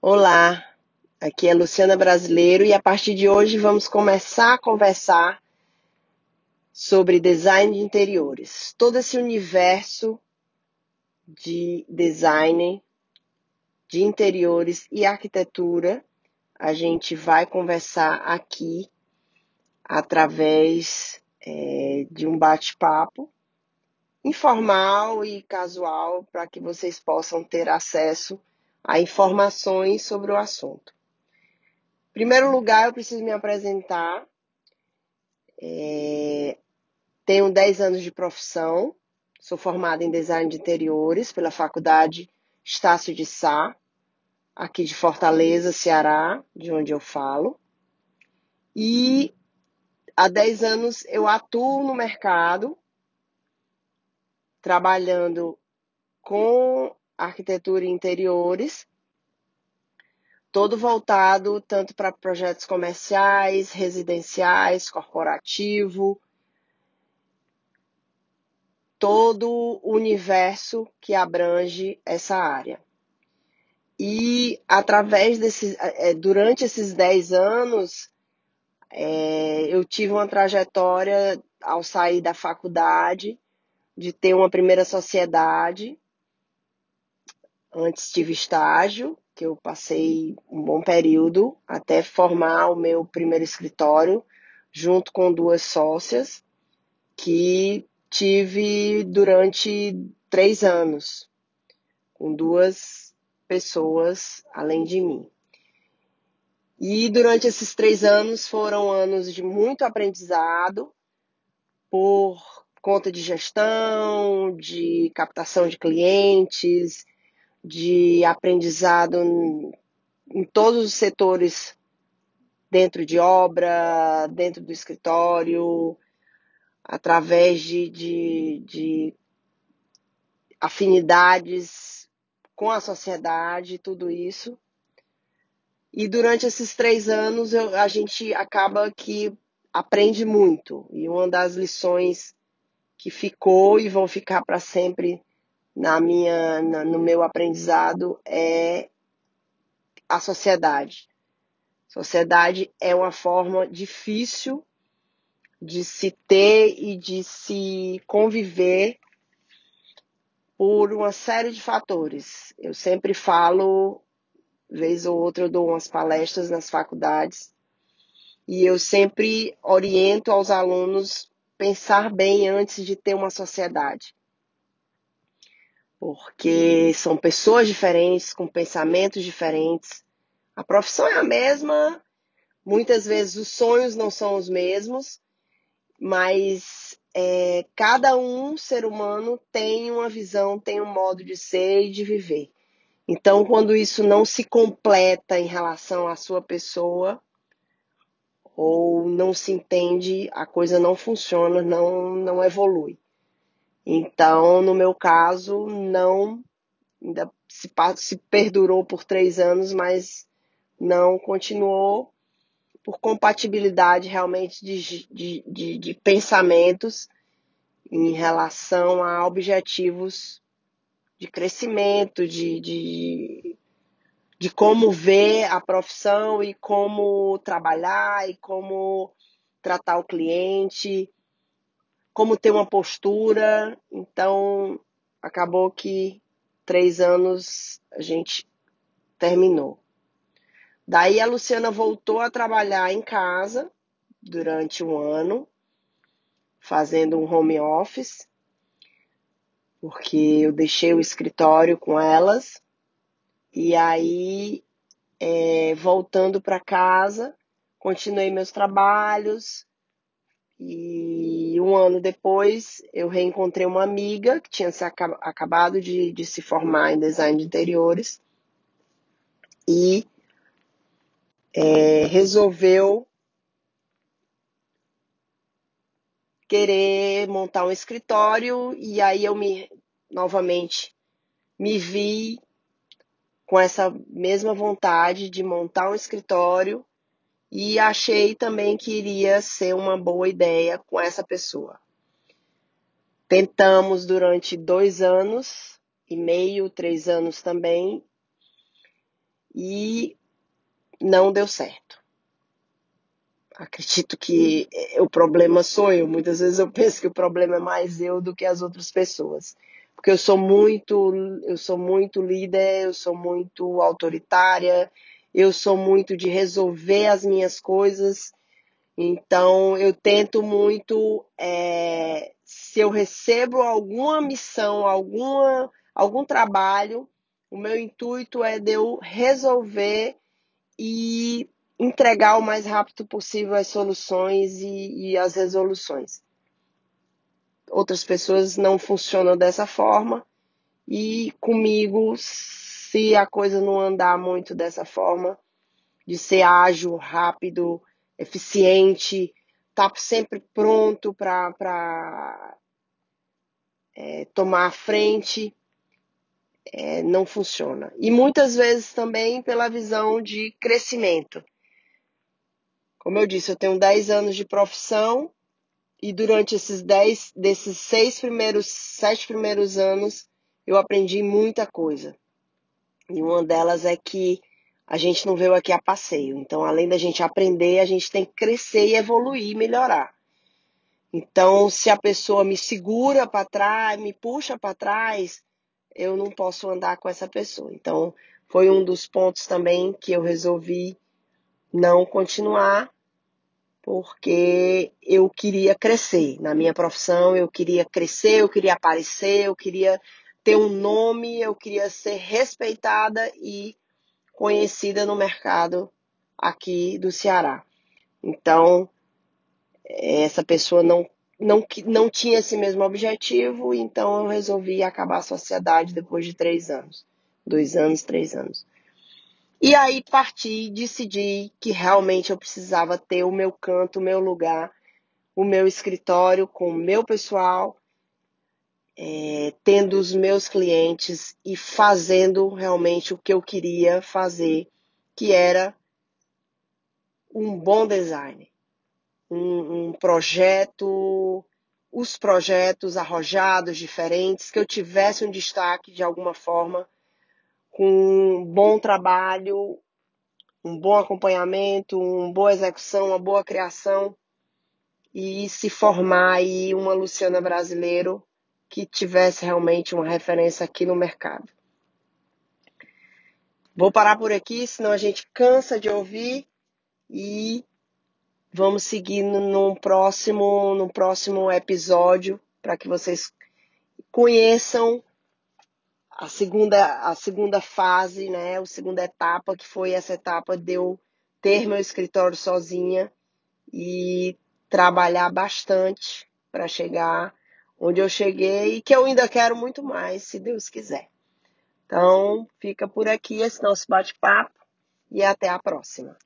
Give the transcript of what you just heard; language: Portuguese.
Olá, aqui é Luciana Brasileiro e a partir de hoje vamos começar a conversar sobre design de interiores. Todo esse universo de design de interiores e arquitetura a gente vai conversar aqui através é, de um bate-papo informal e casual para que vocês possam ter acesso a informações sobre o assunto. Em primeiro lugar, eu preciso me apresentar. É, tenho 10 anos de profissão, sou formada em design de interiores pela Faculdade Estácio de Sá, aqui de Fortaleza, Ceará, de onde eu falo. E há 10 anos eu atuo no mercado, trabalhando com arquitetura e interiores, todo voltado tanto para projetos comerciais, residenciais, corporativo, todo o universo que abrange essa área. E através desses, é, durante esses 10 anos, é, eu tive uma trajetória ao sair da faculdade de ter uma primeira sociedade Antes tive estágio, que eu passei um bom período até formar o meu primeiro escritório, junto com duas sócias, que tive durante três anos, com duas pessoas além de mim. E durante esses três anos foram anos de muito aprendizado por conta de gestão, de captação de clientes, de aprendizado em todos os setores dentro de obra, dentro do escritório, através de, de, de afinidades com a sociedade, tudo isso. E durante esses três anos eu, a gente acaba que aprende muito. E uma das lições que ficou e vão ficar para sempre na minha, na, no meu aprendizado é a sociedade. Sociedade é uma forma difícil de se ter e de se conviver por uma série de fatores. Eu sempre falo, vez ou outra eu dou umas palestras nas faculdades e eu sempre oriento aos alunos pensar bem antes de ter uma sociedade porque são pessoas diferentes, com pensamentos diferentes. A profissão é a mesma, muitas vezes os sonhos não são os mesmos, mas é, cada um ser humano tem uma visão, tem um modo de ser e de viver. Então, quando isso não se completa em relação à sua pessoa, ou não se entende, a coisa não funciona, não, não evolui. Então, no meu caso, não, ainda se, se perdurou por três anos, mas não continuou por compatibilidade realmente de, de, de, de pensamentos em relação a objetivos de crescimento, de, de, de como ver a profissão e como trabalhar e como tratar o cliente como ter uma postura. Então, acabou que três anos a gente terminou. Daí a Luciana voltou a trabalhar em casa durante um ano, fazendo um home office, porque eu deixei o escritório com elas. E aí, é, voltando para casa, continuei meus trabalhos, e um ano depois eu reencontrei uma amiga que tinha se acabado de, de se formar em design de interiores e é, resolveu querer montar um escritório e aí eu me novamente me vi com essa mesma vontade de montar um escritório e achei também que iria ser uma boa ideia com essa pessoa. Tentamos durante dois anos e meio, três anos também, e não deu certo. Acredito que o problema sou eu. Muitas vezes eu penso que o problema é mais eu do que as outras pessoas. Porque eu sou muito, eu sou muito líder, eu sou muito autoritária, eu sou muito de resolver as minhas coisas. Então eu tento muito, é, se eu recebo alguma missão, alguma, algum trabalho, o meu intuito é de eu resolver e entregar o mais rápido possível as soluções e, e as resoluções. Outras pessoas não funcionam dessa forma e comigo, se a coisa não andar muito dessa forma, de ser ágil, rápido, eficiente, tá sempre pronto para é, tomar a frente, é, não funciona. E muitas vezes também pela visão de crescimento. Como eu disse, eu tenho 10 anos de profissão e durante esses 10, desses seis primeiros, sete primeiros anos, eu aprendi muita coisa. E uma delas é que a gente não veio aqui a passeio. Então, além da gente aprender, a gente tem que crescer e evoluir, melhorar. Então, se a pessoa me segura para trás, me puxa para trás, eu não posso andar com essa pessoa. Então, foi um dos pontos também que eu resolvi não continuar, porque eu queria crescer na minha profissão, eu queria crescer, eu queria aparecer, eu queria ter um nome, eu queria ser respeitada e conhecida no mercado aqui do Ceará. Então, essa pessoa não não, não tinha esse mesmo objetivo, então eu resolvi acabar a sociedade depois de três anos. Dois anos, três anos. E aí parti, decidi que realmente eu precisava ter o meu canto, o meu lugar, o meu escritório com o meu pessoal, é, tendo os meus clientes e fazendo realmente o que eu queria fazer, que era um bom design um, um projeto, os projetos arrojados, diferentes, que eu tivesse um destaque de alguma forma, com um bom trabalho, um bom acompanhamento, uma boa execução, uma boa criação e se formar aí uma Luciana brasileiro que tivesse realmente uma referência aqui no mercado. Vou parar por aqui, senão a gente cansa de ouvir e Vamos seguir no próximo, no próximo episódio para que vocês conheçam a segunda, a segunda fase, né? A segunda etapa, que foi essa etapa de eu ter meu escritório sozinha e trabalhar bastante para chegar onde eu cheguei e que eu ainda quero muito mais, se Deus quiser. Então, fica por aqui esse nosso bate-papo e até a próxima.